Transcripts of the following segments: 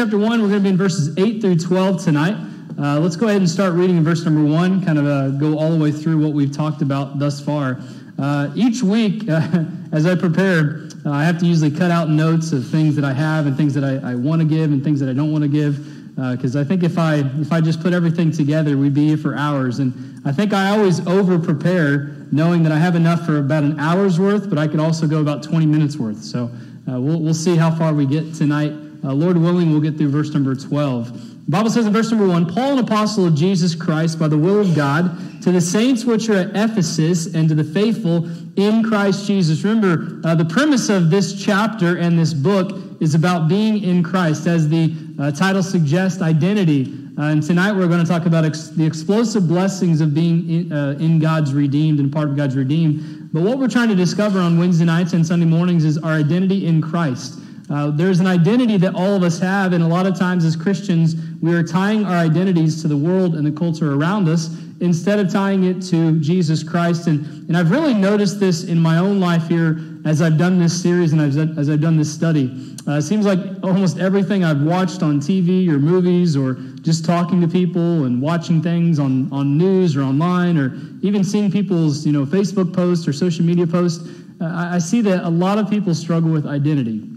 chapter 1, we're going to be in verses 8 through 12 tonight. Uh, let's go ahead and start reading in verse number 1, kind of uh, go all the way through what we've talked about thus far. Uh, each week, as I prepare, uh, I have to usually cut out notes of things that I have and things that I, I want to give and things that I don't want to give. Because uh, I think if I, if I just put everything together, we'd be here for hours. And I think I always over prepare, knowing that I have enough for about an hour's worth, but I could also go about 20 minutes worth. So uh, we'll, we'll see how far we get tonight. Uh, Lord willing, we'll get through verse number 12. The Bible says in verse number 1 Paul, an apostle of Jesus Christ, by the will of God, to the saints which are at Ephesus, and to the faithful in Christ Jesus. Remember, uh, the premise of this chapter and this book is about being in Christ, as the uh, title suggests, identity. Uh, and tonight we're going to talk about ex- the explosive blessings of being in, uh, in God's redeemed and part of God's redeemed. But what we're trying to discover on Wednesday nights and Sunday mornings is our identity in Christ. Uh, there's an identity that all of us have, and a lot of times as Christians, we are tying our identities to the world and the culture around us instead of tying it to Jesus Christ. And, and I've really noticed this in my own life here as I've done this series and as, as I've done this study. Uh, it seems like almost everything I've watched on TV or movies or just talking to people and watching things on, on news or online or even seeing people's you know, Facebook posts or social media posts, uh, I see that a lot of people struggle with identity.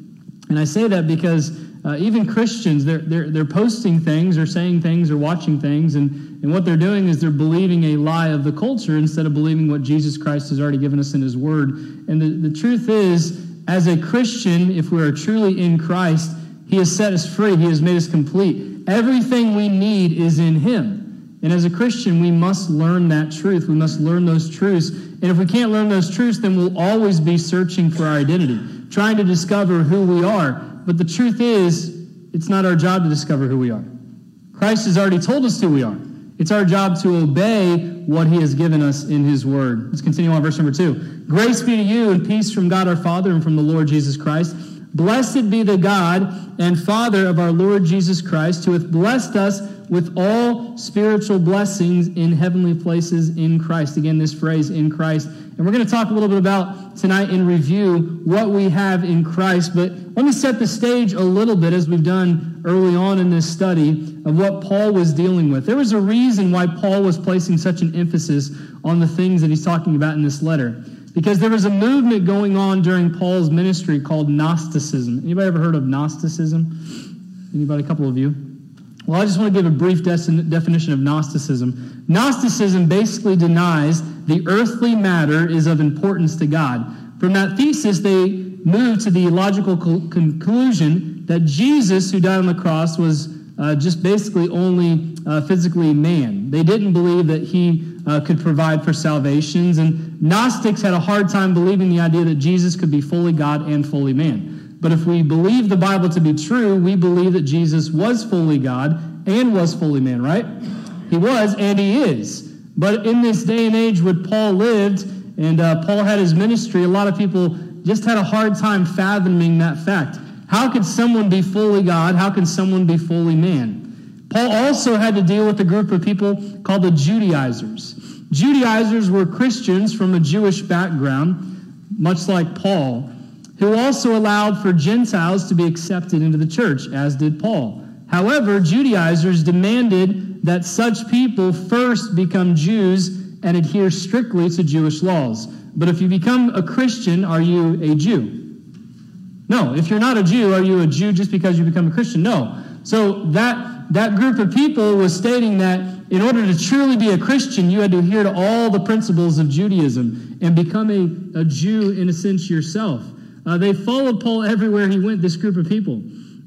And I say that because uh, even Christians, they're, they're, they're posting things or saying things or watching things, and, and what they're doing is they're believing a lie of the culture instead of believing what Jesus Christ has already given us in His Word. And the, the truth is, as a Christian, if we are truly in Christ, He has set us free, He has made us complete. Everything we need is in Him. And as a Christian, we must learn that truth. We must learn those truths. And if we can't learn those truths, then we'll always be searching for our identity trying to discover who we are. But the truth is, it's not our job to discover who we are. Christ has already told us who we are. It's our job to obey what he has given us in his word. Let's continue on verse number two. Grace be to you and peace from God our Father and from the Lord Jesus Christ. Blessed be the God and Father of our Lord Jesus Christ, who hath blessed us with all spiritual blessings in heavenly places in Christ. Again, this phrase, in Christ. And we're going to talk a little bit about tonight in review what we have in Christ. But let me set the stage a little bit, as we've done early on in this study, of what Paul was dealing with. There was a reason why Paul was placing such an emphasis on the things that he's talking about in this letter because there was a movement going on during Paul's ministry called Gnosticism. Anybody ever heard of Gnosticism? Anybody? A couple of you. Well, I just want to give a brief de- definition of Gnosticism. Gnosticism basically denies the earthly matter is of importance to God. From that thesis, they moved to the logical co- conclusion that Jesus, who died on the cross, was uh, just basically only uh, physically man. They didn't believe that he uh, could provide for salvations. And Gnostics had a hard time believing the idea that Jesus could be fully God and fully man. But if we believe the Bible to be true, we believe that Jesus was fully God and was fully man, right? He was and he is. But in this day and age when Paul lived and uh, Paul had his ministry, a lot of people just had a hard time fathoming that fact. How could someone be fully God? How can someone be fully man? Paul also had to deal with a group of people called the Judaizers. Judaizers were Christians from a Jewish background, much like Paul, who also allowed for Gentiles to be accepted into the church, as did Paul. However, Judaizers demanded that such people first become Jews and adhere strictly to Jewish laws. But if you become a Christian, are you a Jew? No. If you're not a Jew, are you a Jew just because you become a Christian? No. So that that group of people was stating that in order to truly be a Christian, you had to adhere to all the principles of Judaism and become a, a Jew in a sense yourself. Uh, they followed Paul everywhere he went, this group of people.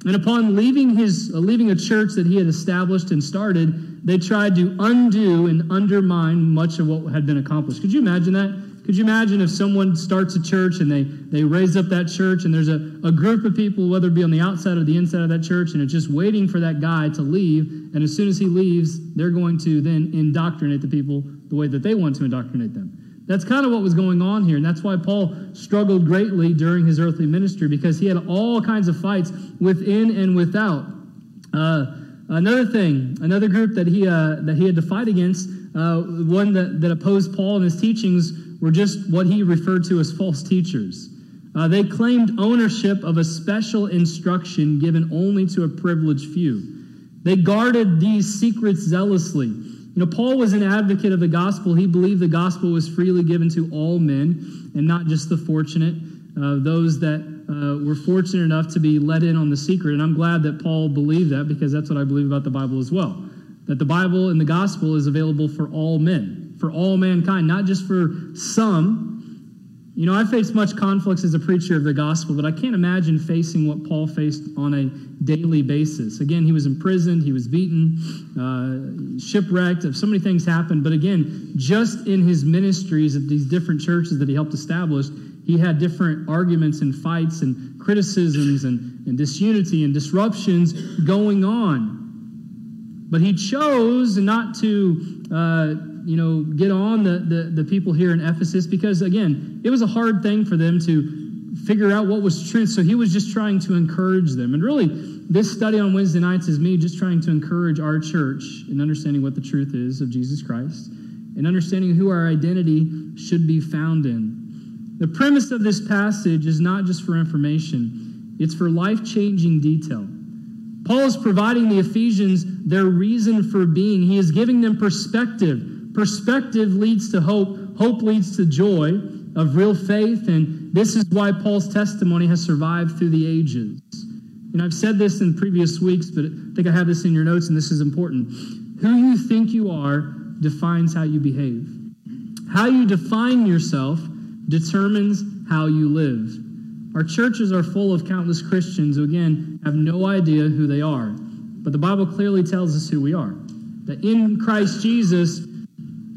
And upon leaving, his, uh, leaving a church that he had established and started, they tried to undo and undermine much of what had been accomplished. Could you imagine that? Could you imagine if someone starts a church and they, they raise up that church and there's a, a group of people, whether it be on the outside or the inside of that church, and it's just waiting for that guy to leave. And as soon as he leaves, they're going to then indoctrinate the people the way that they want to indoctrinate them. That's kind of what was going on here. And that's why Paul struggled greatly during his earthly ministry because he had all kinds of fights within and without. Uh, another thing, another group that he, uh, that he had to fight against, uh, one that, that opposed Paul and his teachings were just what he referred to as false teachers. Uh, they claimed ownership of a special instruction given only to a privileged few. They guarded these secrets zealously. You know, Paul was an advocate of the gospel. He believed the gospel was freely given to all men and not just the fortunate, uh, those that uh, were fortunate enough to be let in on the secret. And I'm glad that Paul believed that because that's what I believe about the Bible as well. That the Bible and the gospel is available for all men, for all mankind, not just for some, you know, I faced much conflicts as a preacher of the gospel, but I can't imagine facing what Paul faced on a daily basis. Again, he was imprisoned, he was beaten, uh, shipwrecked, so many things happened. But again, just in his ministries at these different churches that he helped establish, he had different arguments and fights and criticisms and, and disunity and disruptions going on. But he chose not to. Uh, you know, get on the, the, the people here in Ephesus because, again, it was a hard thing for them to figure out what was truth. So he was just trying to encourage them. And really, this study on Wednesday nights is me just trying to encourage our church in understanding what the truth is of Jesus Christ and understanding who our identity should be found in. The premise of this passage is not just for information, it's for life changing detail. Paul is providing the Ephesians their reason for being. He is giving them perspective Perspective leads to hope, hope leads to joy of real faith, and this is why Paul's testimony has survived through the ages. And I've said this in previous weeks, but I think I have this in your notes, and this is important. Who you think you are defines how you behave. How you define yourself determines how you live. Our churches are full of countless Christians who, again, have no idea who they are. But the Bible clearly tells us who we are. That in Christ Jesus,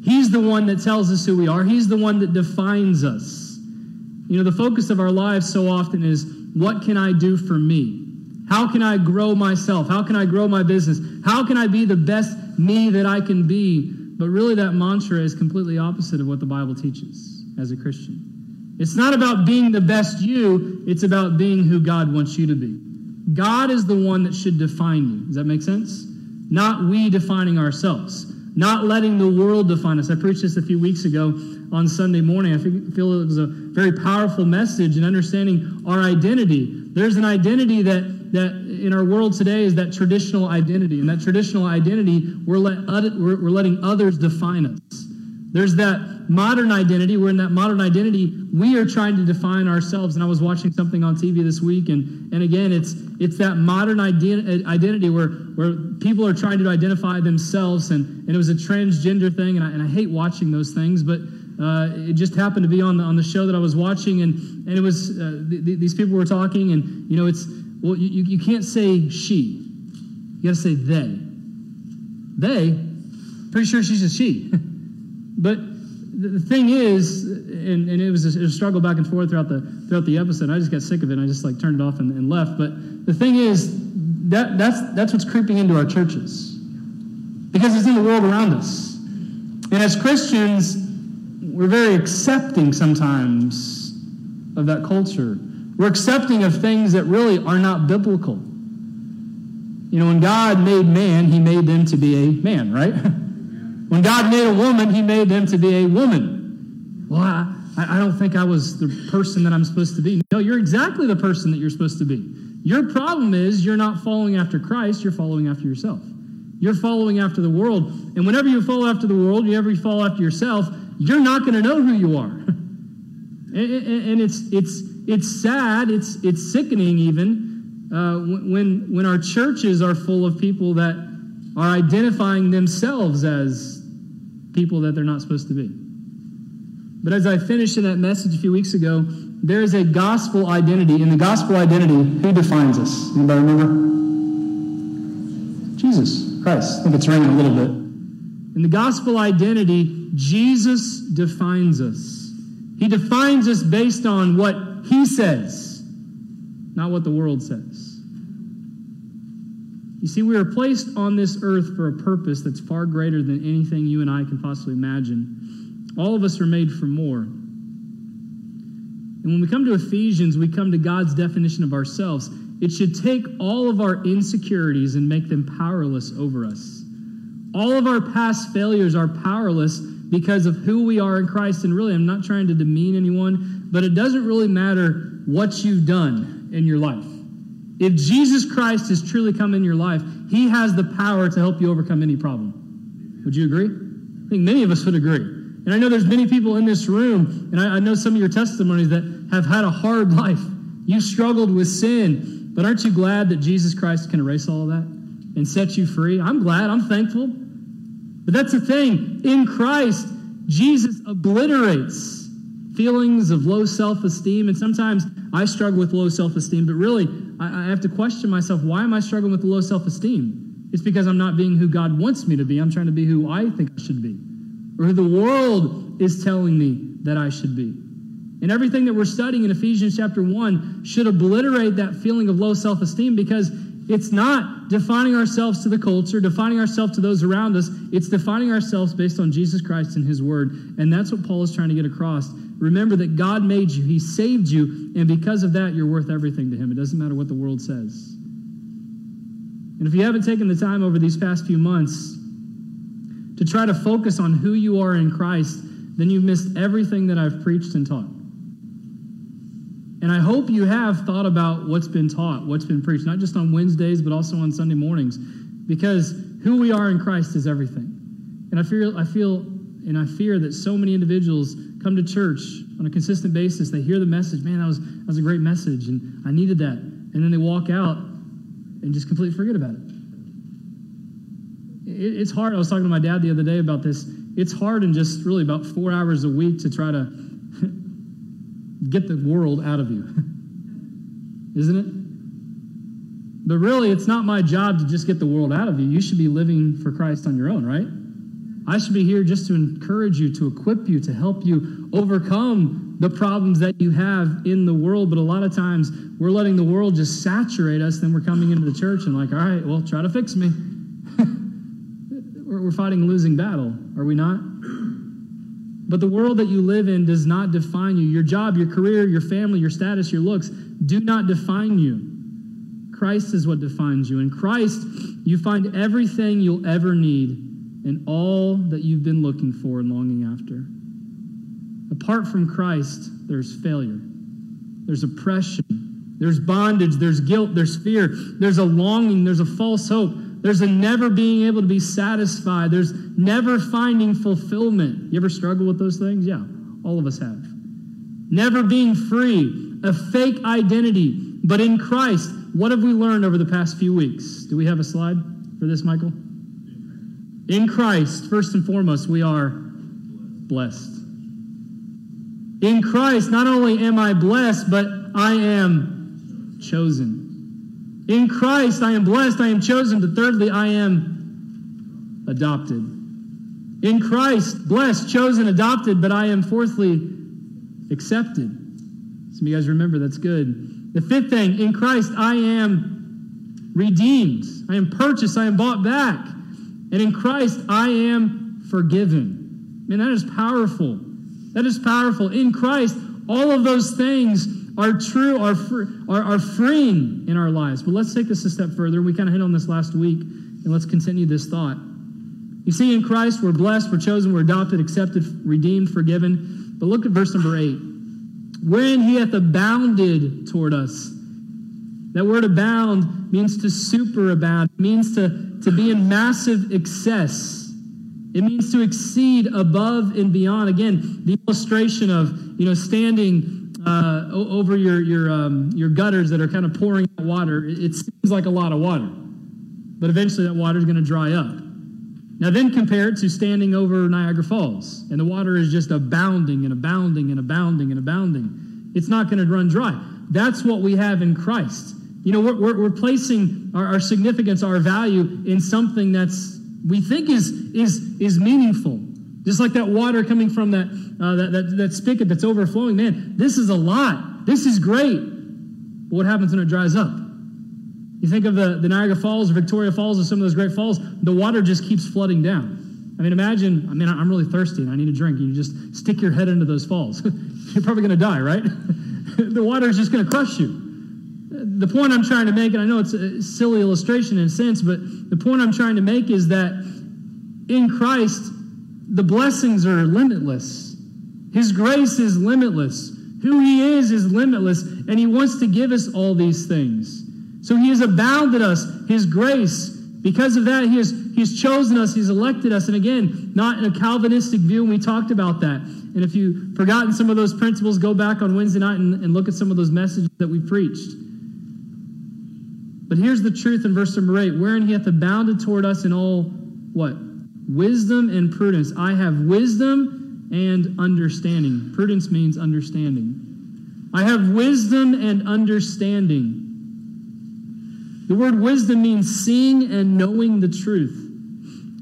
He's the one that tells us who we are, He's the one that defines us. You know, the focus of our lives so often is what can I do for me? How can I grow myself? How can I grow my business? How can I be the best me that I can be? But really, that mantra is completely opposite of what the Bible teaches as a Christian. It's not about being the best you, it's about being who God wants you to be. God is the one that should define you. Does that make sense? Not we defining ourselves not letting the world define us. I preached this a few weeks ago on Sunday morning. I feel it was a very powerful message in understanding our identity. There's an identity that, that in our world today is that traditional identity. And that traditional identity, we're, let, we're, we're letting others define us. There's that modern identity. We're in that modern identity. We are trying to define ourselves. And I was watching something on TV this week, and, and again, it's it's that modern ident- identity where where people are trying to identify themselves, and, and it was a transgender thing, and I, and I hate watching those things, but uh, it just happened to be on the on the show that I was watching, and and it was uh, th- th- these people were talking, and you know, it's well, you, you can't say she, you got to say they. They, pretty sure she's a she. But the thing is, and, and it, was a, it, was a, struggle back and forth throughout the throughout the episode. I just got sick of it. and I just like turned it off and, and left. But the thing is, that that's that's what's creeping into our churches because it's in the world around us. And as Christians, we're very accepting sometimes of that culture. We're accepting of things that really are not biblical. You know, when God made man, he made them to be a man, right? When God made a woman, he made them to be a woman. Well, I, I don't think I was the person that I'm supposed to be. No, you're exactly the person that you're supposed to be. Your problem is you're not following after Christ, you're following after yourself. You're following after the world. And whenever you follow after the world, whenever you follow after yourself, you're not going to know who you are. and it's, it's, it's sad, it's, it's sickening even, uh, when, when our churches are full of people that are identifying themselves as people that they're not supposed to be. But as I finished in that message a few weeks ago, there is a gospel identity. In the gospel identity, who defines us? Anybody remember? Jesus Christ. I think it's ringing a little bit. In the gospel identity, Jesus defines us. He defines us based on what he says, not what the world says. You see, we are placed on this earth for a purpose that's far greater than anything you and I can possibly imagine. All of us are made for more. And when we come to Ephesians, we come to God's definition of ourselves. It should take all of our insecurities and make them powerless over us. All of our past failures are powerless because of who we are in Christ. And really, I'm not trying to demean anyone, but it doesn't really matter what you've done in your life. If Jesus Christ has truly come in your life, he has the power to help you overcome any problem. Would you agree? I think many of us would agree. And I know there's many people in this room, and I, I know some of your testimonies that have had a hard life. You struggled with sin, but aren't you glad that Jesus Christ can erase all of that and set you free? I'm glad. I'm thankful. But that's the thing. In Christ, Jesus obliterates feelings of low self esteem. And sometimes I struggle with low self esteem, but really, I, I have to question myself why am I struggling with low self esteem? It's because I'm not being who God wants me to be. I'm trying to be who I think I should be, or who the world is telling me that I should be. And everything that we're studying in Ephesians chapter 1 should obliterate that feeling of low self esteem because it's not defining ourselves to the culture, defining ourselves to those around us. It's defining ourselves based on Jesus Christ and His Word. And that's what Paul is trying to get across. Remember that God made you, He saved you, and because of that, you're worth everything to Him. It doesn't matter what the world says. And if you haven't taken the time over these past few months to try to focus on who you are in Christ, then you've missed everything that I've preached and taught. And I hope you have thought about what's been taught, what's been preached, not just on Wednesdays, but also on Sunday mornings, because who we are in Christ is everything. And I feel, I feel, and I fear that so many individuals come to church on a consistent basis. They hear the message, man, that was, that was a great message, and I needed that. And then they walk out and just completely forget about it. it. It's hard. I was talking to my dad the other day about this. It's hard in just really about four hours a week to try to get the world out of you. Isn't it? But really, it's not my job to just get the world out of you. You should be living for Christ on your own, right? I should be here just to encourage you, to equip you, to help you overcome the problems that you have in the world. But a lot of times, we're letting the world just saturate us. Then we're coming into the church and, like, all right, well, try to fix me. we're fighting a losing battle, are we not? But the world that you live in does not define you. Your job, your career, your family, your status, your looks do not define you. Christ is what defines you. In Christ, you find everything you'll ever need and all that you've been looking for and longing after. Apart from Christ, there's failure, there's oppression, there's bondage, there's guilt, there's fear, there's a longing, there's a false hope, there's a never being able to be satisfied. There's never finding fulfillment. You ever struggle with those things? Yeah, all of us have. Never being free, a fake identity. But in Christ, what have we learned over the past few weeks? Do we have a slide for this, Michael? In Christ, first and foremost, we are blessed. In Christ, not only am I blessed, but I am chosen. In Christ, I am blessed, I am chosen. But thirdly, I am adopted. In Christ, blessed, chosen, adopted, but I am fourthly accepted. Some of you guys remember that's good. The fifth thing, in Christ, I am redeemed. I am purchased. I am bought back. And in Christ, I am forgiven. Man, that is powerful. That is powerful. In Christ, all of those things are true, are, free, are, are freeing in our lives. But let's take this a step further. We kind of hit on this last week, and let's continue this thought. You see, in Christ, we're blessed, we're chosen, we're adopted, accepted, redeemed, forgiven. But look at verse number eight. Wherein he hath abounded toward us. That word abound means to superabound, it means to, to be in massive excess. It means to exceed above and beyond. Again, the illustration of, you know, standing uh, over your, your, um, your gutters that are kind of pouring out water, it seems like a lot of water. But eventually that water is going to dry up. Now, then compare it to standing over Niagara Falls, and the water is just abounding and abounding and abounding and abounding. It's not going to run dry. That's what we have in Christ. You know, we're, we're, we're placing our, our significance, our value in something that's we think is, is, is meaningful. Just like that water coming from that, uh, that, that, that spigot that's overflowing. Man, this is a lot. This is great. But what happens when it dries up? You think of the, the Niagara Falls or Victoria Falls or some of those great falls, the water just keeps flooding down. I mean, imagine, I mean, I'm really thirsty and I need a drink. You just stick your head into those falls. You're probably going to die, right? the water is just going to crush you. The point I'm trying to make, and I know it's a silly illustration in a sense, but the point I'm trying to make is that in Christ, the blessings are limitless. His grace is limitless. Who He is is limitless, and He wants to give us all these things. So He has abounded us, His grace. Because of that, He has He's chosen us, He's elected us. And again, not in a Calvinistic view, and we talked about that. And if you've forgotten some of those principles, go back on Wednesday night and, and look at some of those messages that we preached. But here's the truth in verse number 8 wherein he hath abounded toward us in all what? Wisdom and prudence. I have wisdom and understanding. Prudence means understanding. I have wisdom and understanding. The word wisdom means seeing and knowing the truth.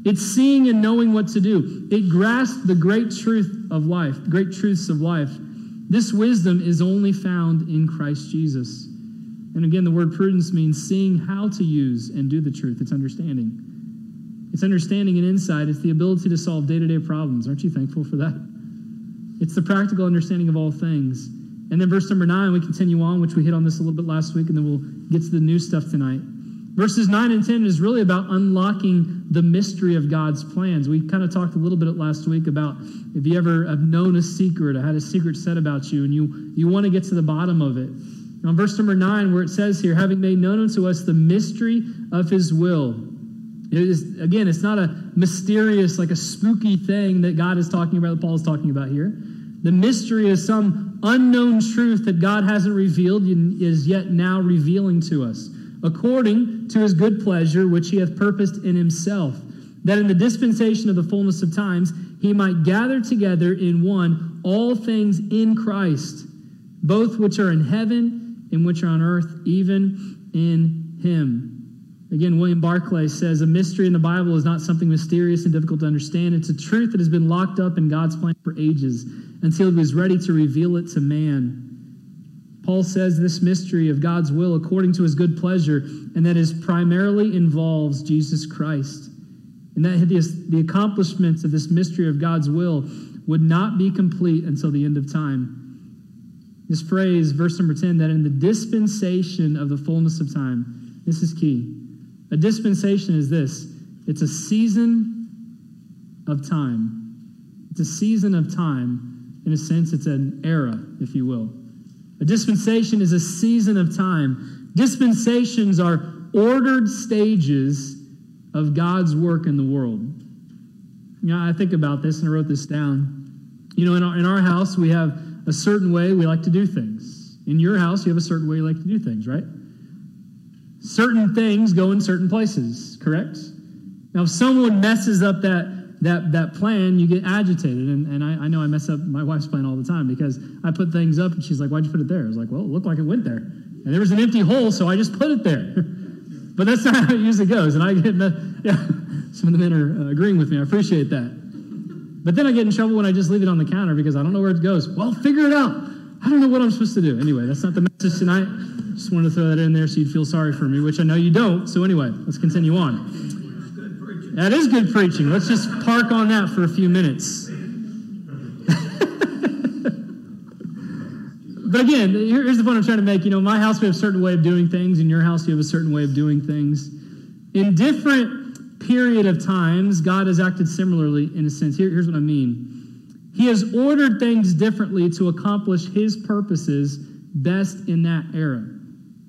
It's seeing and knowing what to do. It grasps the great truth of life, great truths of life. This wisdom is only found in Christ Jesus. And again, the word prudence means seeing how to use and do the truth. It's understanding. It's understanding and insight. It's the ability to solve day to day problems. Aren't you thankful for that? It's the practical understanding of all things. And then verse number nine, we continue on, which we hit on this a little bit last week, and then we'll get to the new stuff tonight. Verses 9 and 10 is really about unlocking the mystery of God's plans. We kind of talked a little bit last week about if you ever have known a secret or had a secret said about you and you, you want to get to the bottom of it. Now, verse number 9, where it says here, having made known unto us the mystery of his will. It is, again, it's not a mysterious, like a spooky thing that God is talking about, that Paul is talking about here. The mystery is some unknown truth that God hasn't revealed and is yet now revealing to us according to his good pleasure, which he hath purposed in himself, that in the dispensation of the fullness of times he might gather together in one all things in Christ, both which are in heaven and which are on earth, even in him. Again, William Barclay says a mystery in the Bible is not something mysterious and difficult to understand. It's a truth that has been locked up in God's plan for ages until he was ready to reveal it to man. Paul says this mystery of God's will according to his good pleasure, and that is primarily involves Jesus Christ. And that the accomplishments of this mystery of God's will would not be complete until the end of time. This phrase, verse number 10, that in the dispensation of the fullness of time, this is key. A dispensation is this it's a season of time. It's a season of time. In a sense, it's an era, if you will. A dispensation is a season of time. Dispensations are ordered stages of God's work in the world. You know, I think about this and I wrote this down. You know, in our, in our house, we have a certain way we like to do things. In your house, you have a certain way you like to do things, right? Certain things go in certain places, correct? Now, if someone messes up that that, that plan, you get agitated. And, and I, I know I mess up my wife's plan all the time because I put things up and she's like, why'd you put it there? I was like, well, it looked like it went there. And there was an empty hole, so I just put it there. but that's not how it usually goes. And I get, yeah, some of the men are uh, agreeing with me. I appreciate that. But then I get in trouble when I just leave it on the counter because I don't know where it goes. Well, figure it out. I don't know what I'm supposed to do. Anyway, that's not the message tonight. Just wanted to throw that in there so you'd feel sorry for me, which I know you don't. So anyway, let's continue on. That is good preaching. Let's just park on that for a few minutes. but again, here's the point I'm trying to make. You know, my house, we have a certain way of doing things. In your house, you have a certain way of doing things. In different period of times, God has acted similarly in a sense. Here, here's what I mean. He has ordered things differently to accomplish his purposes best in that era.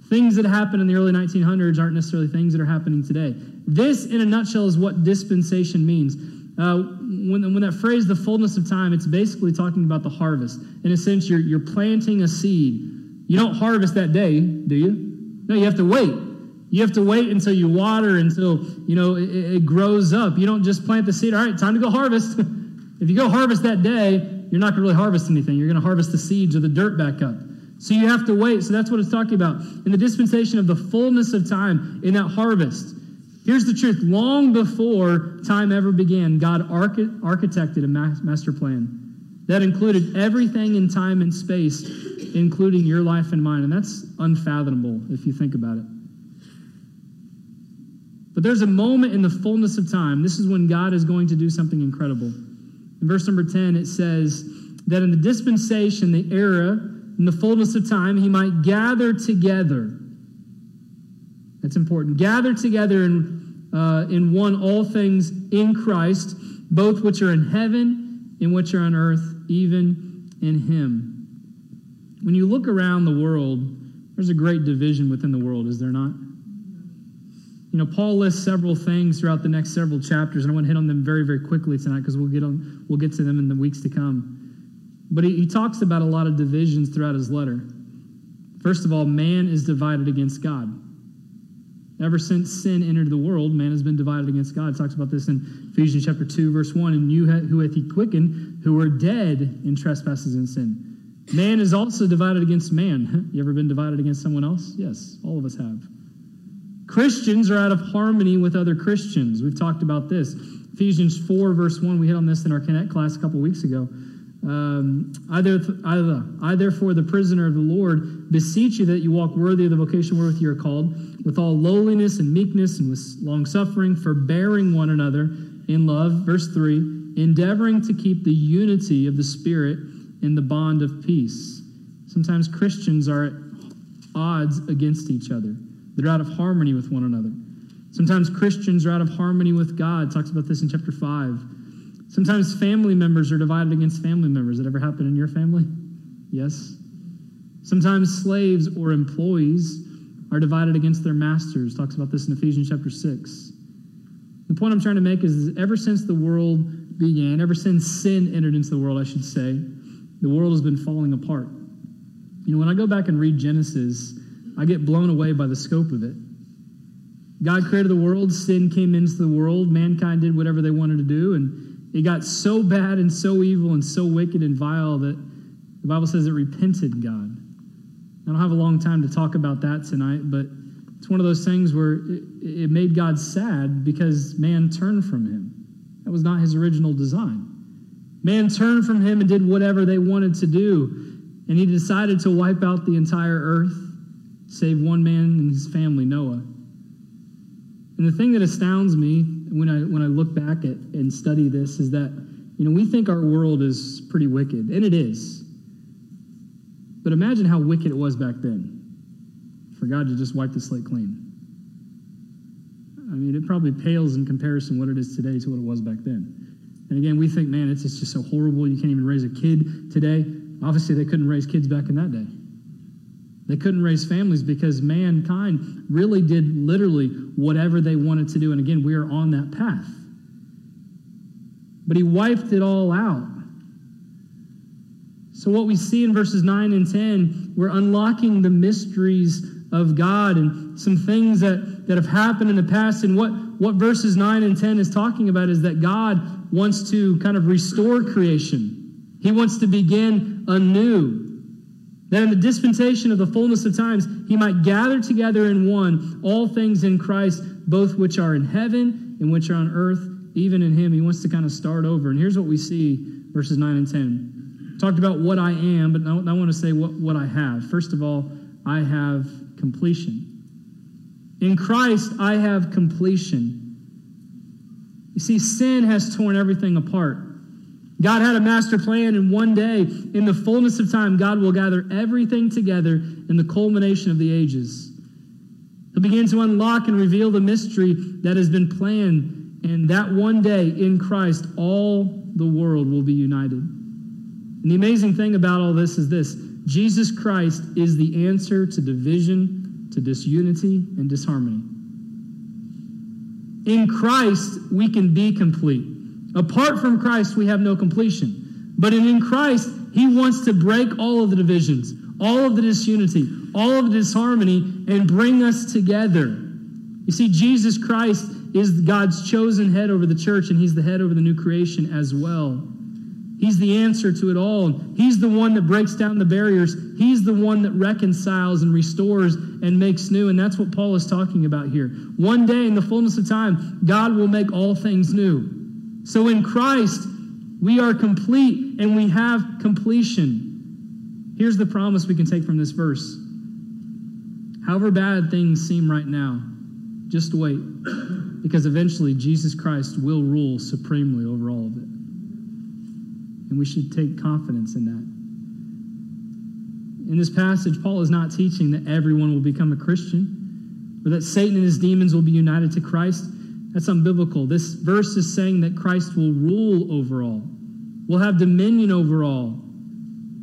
Things that happened in the early 1900s aren't necessarily things that are happening today. This, in a nutshell, is what dispensation means. Uh, when, when that phrase, the fullness of time, it's basically talking about the harvest. In a sense, you're, you're planting a seed. You don't harvest that day, do you? No, you have to wait. You have to wait until you water, until you know it, it grows up. You don't just plant the seed. All right, time to go harvest. if you go harvest that day, you're not going to really harvest anything. You're going to harvest the seeds or the dirt back up. So you have to wait. So that's what it's talking about. In the dispensation of the fullness of time, in that harvest. Here's the truth long before time ever began, God architected a master plan that included everything in time and space, including your life and mine. And that's unfathomable if you think about it. But there's a moment in the fullness of time. This is when God is going to do something incredible. In verse number 10, it says that in the dispensation, the era, in the fullness of time, he might gather together. That's important. Gather together in, uh, in one all things in Christ, both which are in heaven and which are on earth, even in him. When you look around the world, there's a great division within the world, is there not? You know, Paul lists several things throughout the next several chapters, and I want to hit on them very, very quickly tonight because we'll get on we'll get to them in the weeks to come. But he, he talks about a lot of divisions throughout his letter. First of all, man is divided against God. Ever since sin entered the world, man has been divided against God. It talks about this in Ephesians chapter 2, verse 1. And you who hath he quickened, who were dead in trespasses and sin. Man is also divided against man. You ever been divided against someone else? Yes, all of us have. Christians are out of harmony with other Christians. We've talked about this. Ephesians 4, verse 1, we hit on this in our Connect class a couple weeks ago. Um, I, therefore, the prisoner of the Lord, beseech you that you walk worthy of the vocation wherewith you are called, with all lowliness and meekness and with long suffering, forbearing one another in love. Verse 3 endeavoring to keep the unity of the Spirit in the bond of peace. Sometimes Christians are at odds against each other, they're out of harmony with one another. Sometimes Christians are out of harmony with God. It talks about this in chapter 5. Sometimes family members are divided against family members. That ever happen in your family? Yes. Sometimes slaves or employees are divided against their masters. Talks about this in Ephesians chapter 6. The point I'm trying to make is ever since the world began, ever since sin entered into the world, I should say, the world has been falling apart. You know, when I go back and read Genesis, I get blown away by the scope of it. God created the world, sin came into the world, mankind did whatever they wanted to do, and it got so bad and so evil and so wicked and vile that the Bible says it repented God. I don't have a long time to talk about that tonight, but it's one of those things where it, it made God sad because man turned from him. That was not his original design. Man turned from him and did whatever they wanted to do, and he decided to wipe out the entire earth, save one man and his family, Noah. And the thing that astounds me when I when I look back at and study this is that you know we think our world is pretty wicked, and it is. But imagine how wicked it was back then. For God to just wipe the slate clean. I mean, it probably pales in comparison what it is today to what it was back then. And again, we think, man, it's, it's just so horrible. You can't even raise a kid today. Obviously, they couldn't raise kids back in that day. They couldn't raise families because mankind really did literally whatever they wanted to do. And again, we are on that path. But he wiped it all out. So, what we see in verses 9 and 10, we're unlocking the mysteries of God and some things that, that have happened in the past. And what, what verses 9 and 10 is talking about is that God wants to kind of restore creation, He wants to begin anew. That in the dispensation of the fullness of times, he might gather together in one all things in Christ, both which are in heaven and which are on earth, even in him. He wants to kind of start over. And here's what we see verses 9 and 10. Talked about what I am, but I want to say what, what I have. First of all, I have completion. In Christ, I have completion. You see, sin has torn everything apart. God had a master plan, and one day, in the fullness of time, God will gather everything together in the culmination of the ages. He'll begin to unlock and reveal the mystery that has been planned, and that one day in Christ, all the world will be united. And the amazing thing about all this is this Jesus Christ is the answer to division, to disunity, and disharmony. In Christ, we can be complete. Apart from Christ, we have no completion. But in Christ, He wants to break all of the divisions, all of the disunity, all of the disharmony, and bring us together. You see, Jesus Christ is God's chosen head over the church, and He's the head over the new creation as well. He's the answer to it all. He's the one that breaks down the barriers. He's the one that reconciles and restores and makes new. And that's what Paul is talking about here. One day, in the fullness of time, God will make all things new. So in Christ, we are complete and we have completion. Here's the promise we can take from this verse. However bad things seem right now, just wait, because eventually Jesus Christ will rule supremely over all of it. And we should take confidence in that. In this passage, Paul is not teaching that everyone will become a Christian or that Satan and his demons will be united to Christ. That's unbiblical. This verse is saying that Christ will rule over all, will have dominion over all.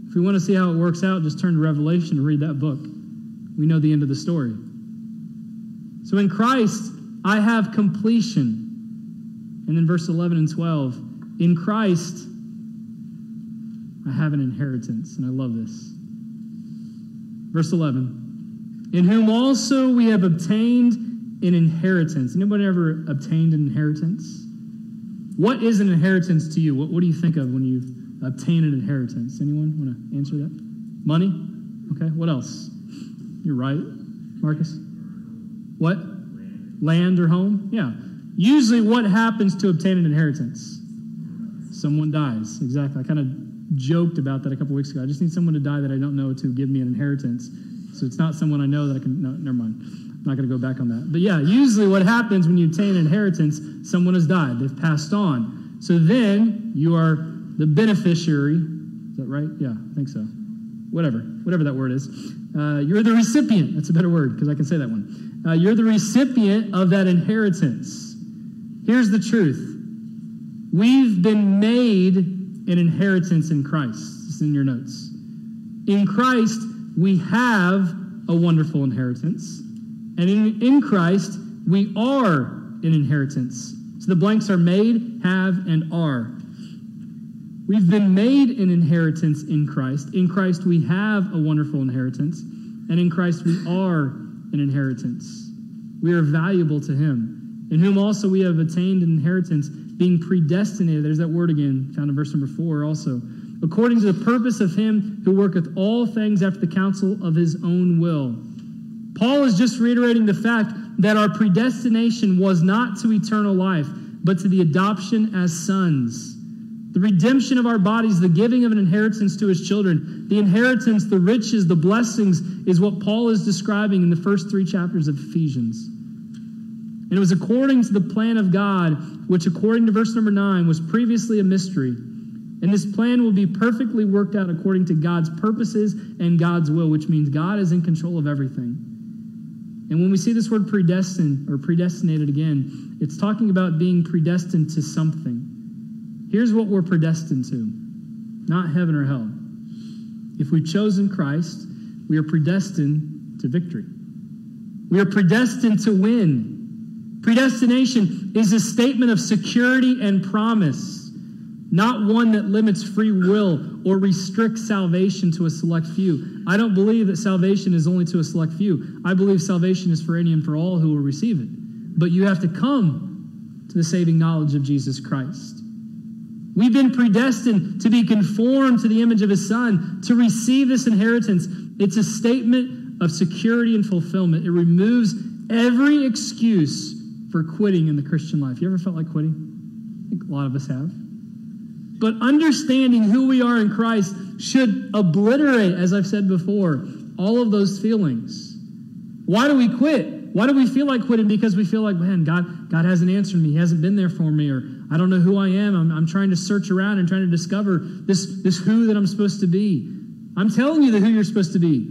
If we want to see how it works out, just turn to Revelation and read that book. We know the end of the story. So in Christ, I have completion. And then verse 11 and 12 in Christ, I have an inheritance. And I love this. Verse 11 In whom also we have obtained an inheritance. Anybody ever obtained an inheritance? What is an inheritance to you? What, what do you think of when you obtain an inheritance? Anyone want to answer that? Money? Okay, what else? You're right. Marcus? What? Land or home? Yeah. Usually, what happens to obtain an inheritance? Someone dies. Exactly. I kind of joked about that a couple weeks ago. I just need someone to die that I don't know to give me an inheritance. So it's not someone I know that I can. No, never mind. Not going to go back on that. But yeah, usually what happens when you obtain an inheritance, someone has died. They've passed on. So then you are the beneficiary. Is that right? Yeah, I think so. Whatever, whatever that word is. Uh, you're the recipient. That's a better word because I can say that one. Uh, you're the recipient of that inheritance. Here's the truth we've been made an inheritance in Christ. It's in your notes. In Christ, we have a wonderful inheritance. And in, in Christ, we are an inheritance. So the blanks are made, have, and are. We've been made an inheritance in Christ. In Christ, we have a wonderful inheritance. And in Christ, we are an inheritance. We are valuable to Him, in whom also we have attained an inheritance, being predestinated. There's that word again, found in verse number four also. According to the purpose of Him who worketh all things after the counsel of His own will. Paul is just reiterating the fact that our predestination was not to eternal life, but to the adoption as sons. The redemption of our bodies, the giving of an inheritance to his children, the inheritance, the riches, the blessings is what Paul is describing in the first three chapters of Ephesians. And it was according to the plan of God, which, according to verse number nine, was previously a mystery. And this plan will be perfectly worked out according to God's purposes and God's will, which means God is in control of everything. And when we see this word predestined or predestinated again, it's talking about being predestined to something. Here's what we're predestined to not heaven or hell. If we've chosen Christ, we are predestined to victory. We are predestined to win. Predestination is a statement of security and promise, not one that limits free will or restricts salvation to a select few. I don't believe that salvation is only to a select few. I believe salvation is for any and for all who will receive it. But you have to come to the saving knowledge of Jesus Christ. We've been predestined to be conformed to the image of his son, to receive this inheritance. It's a statement of security and fulfillment. It removes every excuse for quitting in the Christian life. You ever felt like quitting? I think a lot of us have. But understanding who we are in Christ should obliterate, as I've said before, all of those feelings. Why do we quit? Why do we feel like quitting? Because we feel like, man, God, God hasn't answered me. He hasn't been there for me, or I don't know who I am. I'm, I'm trying to search around and trying to discover this, this who that I'm supposed to be. I'm telling you the who you're supposed to be.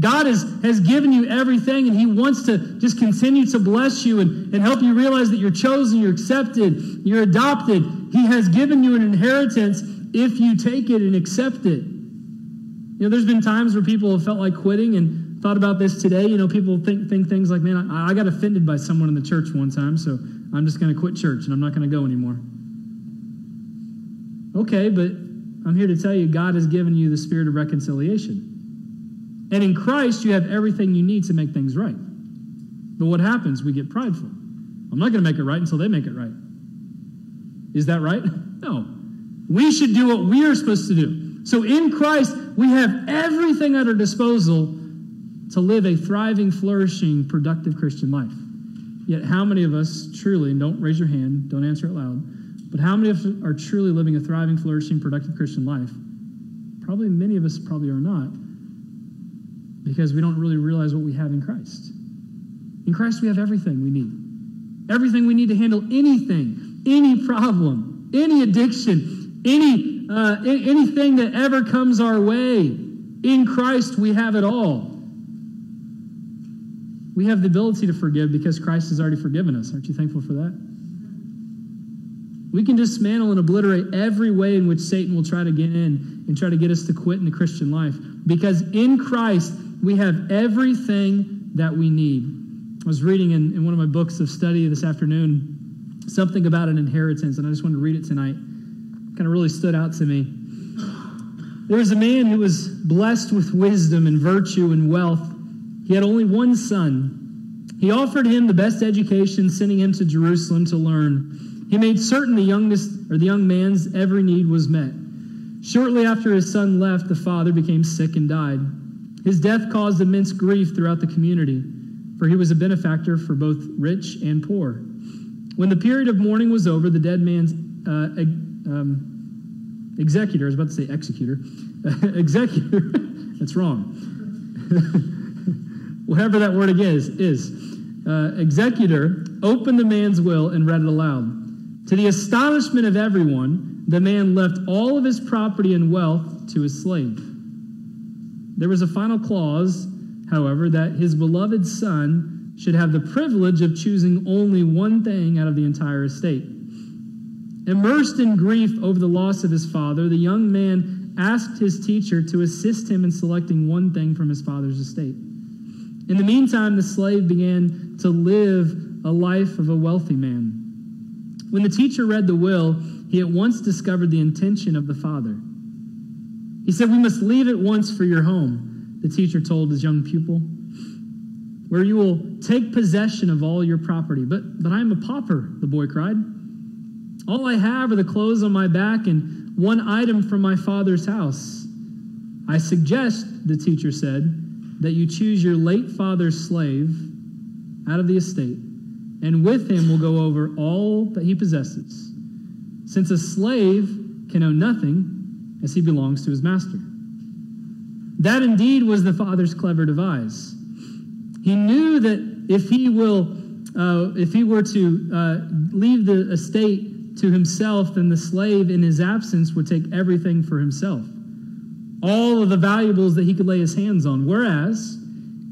God has, has given you everything, and He wants to just continue to bless you and, and help you realize that you're chosen, you're accepted, you're adopted. He has given you an inheritance if you take it and accept it. You know, there's been times where people have felt like quitting, and thought about this today. You know, people think, think things like, man, I, I got offended by someone in the church one time, so I'm just going to quit church and I'm not going to go anymore. Okay, but I'm here to tell you God has given you the spirit of reconciliation. And in Christ, you have everything you need to make things right. But what happens? We get prideful. I'm not going to make it right until they make it right. Is that right? No. We should do what we are supposed to do. So in Christ, we have everything at our disposal to live a thriving, flourishing, productive Christian life. Yet, how many of us truly, don't raise your hand, don't answer it loud, but how many of us are truly living a thriving, flourishing, productive Christian life? Probably many of us probably are not because we don't really realize what we have in Christ. In Christ, we have everything we need. Everything we need to handle anything, any problem, any addiction, any, uh, anything that ever comes our way. In Christ, we have it all. we have the ability to forgive because Christ has already forgiven us. Aren't you thankful for that? We can dismantle and obliterate every way in which Satan will try to get in and try to get us to quit in the Christian life. Because in Christ, we have everything that we need. I was reading in, in one of my books of study this afternoon something about an inheritance, and I just wanted to read it tonight. Kind of really stood out to me. There was a man who was blessed with wisdom and virtue and wealth. He had only one son. He offered him the best education, sending him to Jerusalem to learn. He made certain the youngest or the young man's every need was met. Shortly after his son left, the father became sick and died. His death caused immense grief throughout the community, for he was a benefactor for both rich and poor. When the period of mourning was over, the dead man's uh, um, executor, I was about to say executor, executor, that's wrong. Whatever that word again is, is uh, executor opened the man's will and read it aloud. To the astonishment of everyone, the man left all of his property and wealth to his slave. There was a final clause, however, that his beloved son should have the privilege of choosing only one thing out of the entire estate. Immersed in grief over the loss of his father, the young man asked his teacher to assist him in selecting one thing from his father's estate. In the meantime, the slave began to live a life of a wealthy man. When the teacher read the will, he at once discovered the intention of the father. He said, We must leave at once for your home, the teacher told his young pupil, where you will take possession of all your property. But, but I am a pauper, the boy cried. All I have are the clothes on my back and one item from my father's house. I suggest, the teacher said, that you choose your late father's slave out of the estate and with him will go over all that he possesses, since a slave can own nothing as he belongs to his master. That indeed was the father's clever device. He knew that if he will, uh, if he were to uh, leave the estate to himself, then the slave in his absence would take everything for himself, all of the valuables that he could lay his hands on. Whereas,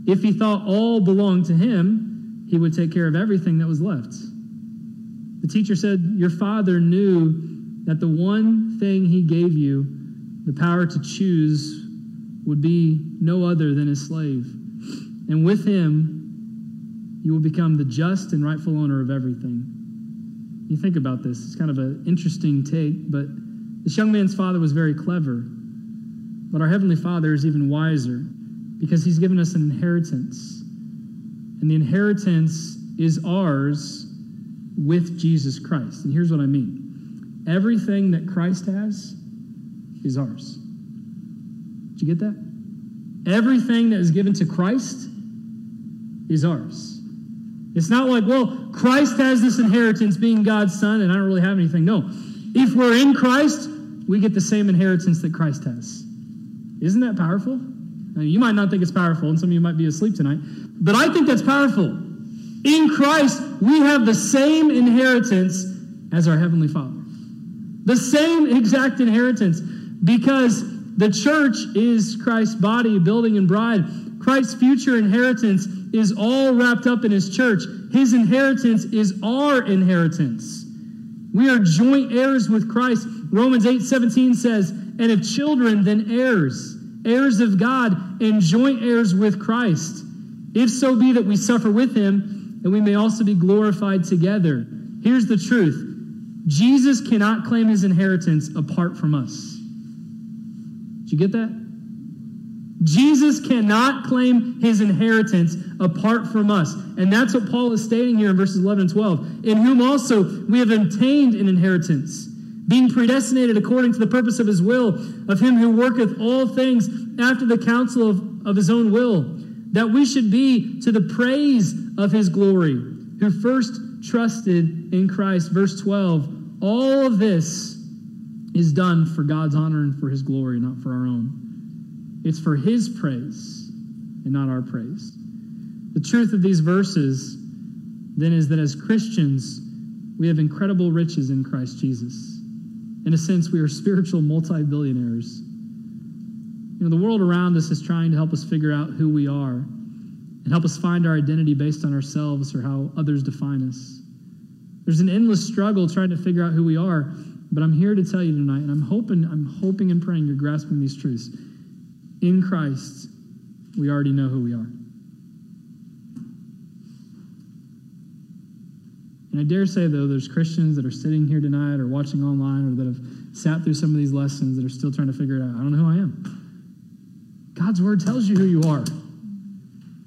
if he thought all belonged to him, he would take care of everything that was left. The teacher said, Your father knew that the one thing he gave you, the power to choose, would be no other than his slave. And with him, you will become the just and rightful owner of everything. You think about this, it's kind of an interesting take, but this young man's father was very clever. But our Heavenly Father is even wiser because He's given us an inheritance. And the inheritance is ours with Jesus Christ. And here's what I mean everything that Christ has is ours. Did you get that? Everything that is given to Christ is ours. It's not like, well, Christ has this inheritance being God's son, and I don't really have anything. No. If we're in Christ, we get the same inheritance that Christ has. Isn't that powerful? you might not think it's powerful, and some of you might be asleep tonight, but I think that's powerful. In Christ, we have the same inheritance as our Heavenly Father. The same exact inheritance because the church is Christ's body, building, and bride. Christ's future inheritance is all wrapped up in his church. His inheritance is our inheritance. We are joint heirs with Christ. Romans 8 17 says, And if children, then heirs heirs of God, and joint heirs with Christ. If so be that we suffer with him, and we may also be glorified together. Here's the truth Jesus cannot claim his inheritance apart from us. Did you get that? Jesus cannot claim his inheritance apart from us. And that's what Paul is stating here in verses 11 and 12. In whom also we have obtained an inheritance being predestinated according to the purpose of his will, of him who worketh all things after the counsel of, of his own will, that we should be to the praise of his glory, who first trusted in Christ. Verse 12 all of this is done for God's honor and for his glory, not for our own. It's for his praise and not our praise. The truth of these verses then is that as Christians, we have incredible riches in Christ Jesus. In a sense, we are spiritual multi billionaires. You know, the world around us is trying to help us figure out who we are. and help us find our identity based on ourselves or how others define us. There's an endless struggle trying to figure out who we are, but I'm here to tell you tonight, and I'm hoping, I'm hoping and praying you're grasping these truths. In Christ, we already know who we are. And I dare say, though, there's Christians that are sitting here tonight or watching online or that have sat through some of these lessons that are still trying to figure it out. I don't know who I am. God's word tells you who you are.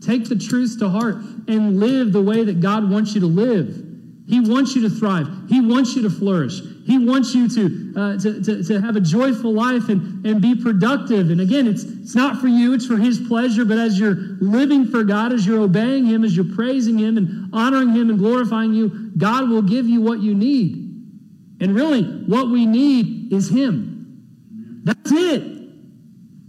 Take the truths to heart and live the way that God wants you to live. He wants you to thrive. He wants you to flourish. He wants you to, uh, to, to, to, have a joyful life and, and be productive. And again, it's, it's not for you, it's for His pleasure. But as you're living for God, as you're obeying Him, as you're praising Him and honoring Him and glorifying you, God will give you what you need. And really, what we need is Him. That's it.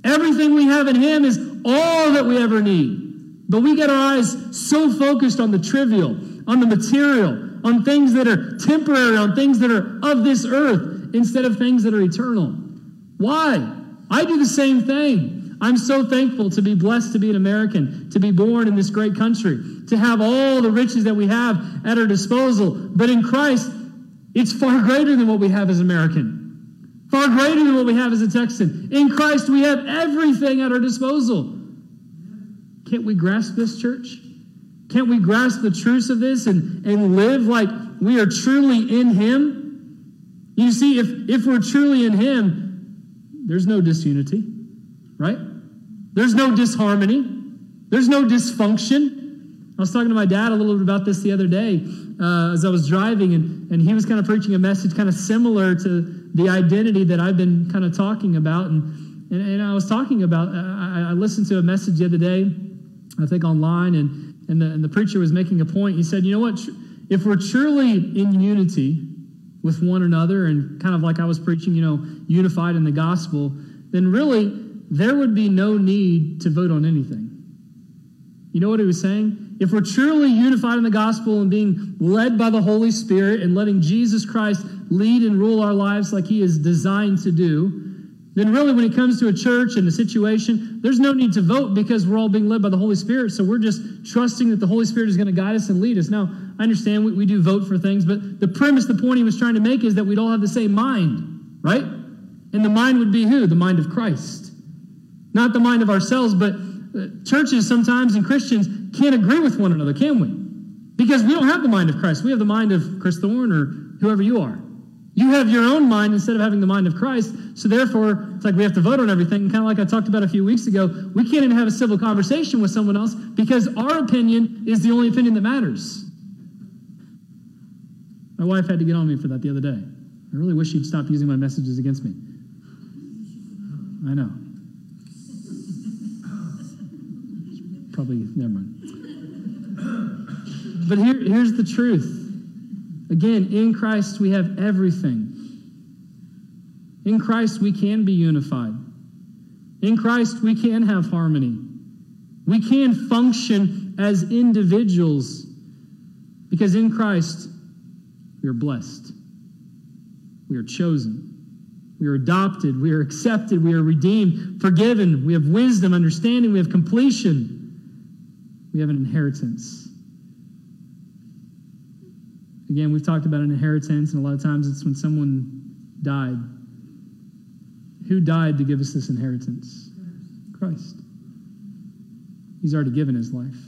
Everything we have in Him is all that we ever need. But we get our eyes so focused on the trivial, on the material, on things that are temporary, on things that are of this earth, instead of things that are eternal. Why? I do the same thing. I'm so thankful to be blessed to be an American, to be born in this great country, to have all the riches that we have at our disposal. But in Christ, it's far greater than what we have as American, far greater than what we have as a Texan. In Christ, we have everything at our disposal. Can't we grasp this, church? Can't we grasp the truths of this and, and live like we are truly in Him? You see, if, if we're truly in Him, there's no disunity, right? There's no disharmony. There's no dysfunction. I was talking to my dad a little bit about this the other day uh, as I was driving, and, and he was kind of preaching a message kind of similar to the identity that I've been kind of talking about. And, and, and I was talking about, I, I listened to a message the other day, I think online, and and the, and the preacher was making a point. He said, You know what? If we're truly in unity with one another and kind of like I was preaching, you know, unified in the gospel, then really there would be no need to vote on anything. You know what he was saying? If we're truly unified in the gospel and being led by the Holy Spirit and letting Jesus Christ lead and rule our lives like he is designed to do, then really when it comes to a church and a situation, there's no need to vote because we're all being led by the Holy Spirit. So we're just trusting that the Holy Spirit is going to guide us and lead us. Now, I understand we, we do vote for things, but the premise, the point he was trying to make is that we'd all have the same mind, right? And the mind would be who? The mind of Christ. Not the mind of ourselves, but uh, churches sometimes and Christians can't agree with one another, can we? Because we don't have the mind of Christ. We have the mind of Chris Thorne or whoever you are. You have your own mind instead of having the mind of Christ. So therefore, it's like we have to vote on everything. kind of like I talked about a few weeks ago, we can't even have a civil conversation with someone else because our opinion is the only opinion that matters. My wife had to get on me for that the other day. I really wish she'd stop using my messages against me. I know. Probably, never mind. But here, here's the truth Again, in Christ we have everything. In Christ we can be unified. In Christ we can have harmony. We can function as individuals because in Christ we are blessed. We are chosen. We are adopted. We are accepted. We are redeemed, forgiven. We have wisdom, understanding. We have completion. We have an inheritance. Again, we've talked about an inheritance, and a lot of times it's when someone died. Who died to give us this inheritance? Christ. He's already given his life.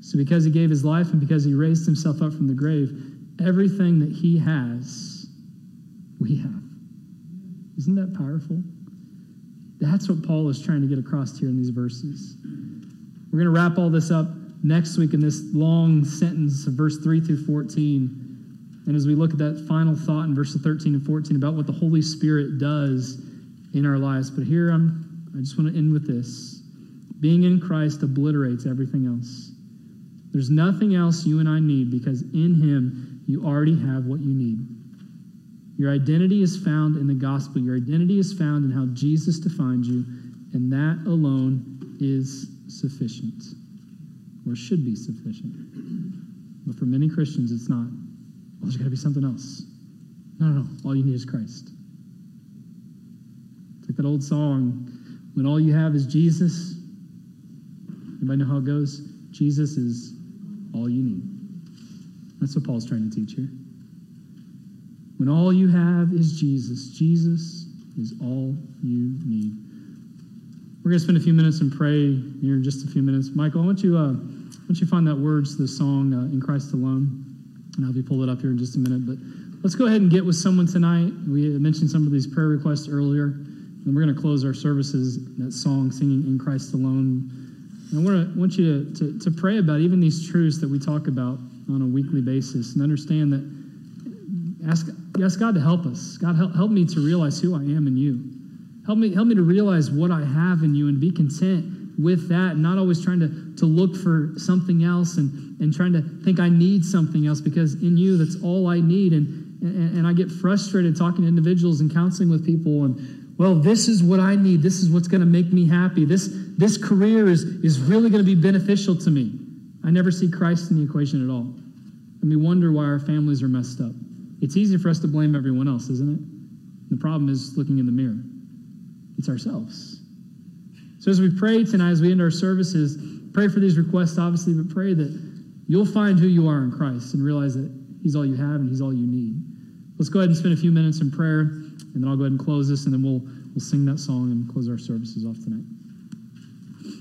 So, because he gave his life and because he raised himself up from the grave, everything that he has, we have. Isn't that powerful? That's what Paul is trying to get across here in these verses. We're going to wrap all this up next week in this long sentence of verse 3 through 14. And as we look at that final thought in verses 13 and 14 about what the Holy Spirit does in our lives. But here I'm, I just want to end with this. Being in Christ obliterates everything else. There's nothing else you and I need because in Him you already have what you need. Your identity is found in the gospel. Your identity is found in how Jesus defined you, and that alone is sufficient or should be sufficient. But for many Christians, it's not. Well, there's got to be something else. No, no, no. All you need is Christ. It's like that old song when all you have is Jesus, Anybody know how it goes? Jesus is all you need. That's what Paul's trying to teach here. When all you have is Jesus, Jesus is all you need. We're going to spend a few minutes and pray here in just a few minutes. Michael, I want you, uh, want you find that words to the song uh, "In Christ Alone," and I'll be pull it up here in just a minute. But let's go ahead and get with someone tonight. We mentioned some of these prayer requests earlier, and we're going to close our services that song singing "In Christ Alone." And I want, to, want you to, to, to pray about even these truths that we talk about on a weekly basis, and understand that ask ask God to help us. God, help, help me to realize who I am in you. Help me, help me to realize what I have in you and be content with that, and not always trying to, to look for something else and, and trying to think I need something else because in you, that's all I need. And, and, and I get frustrated talking to individuals and counseling with people and, well, this is what I need. This is what's going to make me happy. This, this career is, is really going to be beneficial to me. I never see Christ in the equation at all. And we wonder why our families are messed up. It's easy for us to blame everyone else, isn't it? The problem is looking in the mirror. It's ourselves. So as we pray tonight, as we end our services, pray for these requests, obviously, but pray that you'll find who you are in Christ and realize that He's all you have and He's all you need. Let's go ahead and spend a few minutes in prayer, and then I'll go ahead and close this, and then we'll, we'll sing that song and close our services off tonight.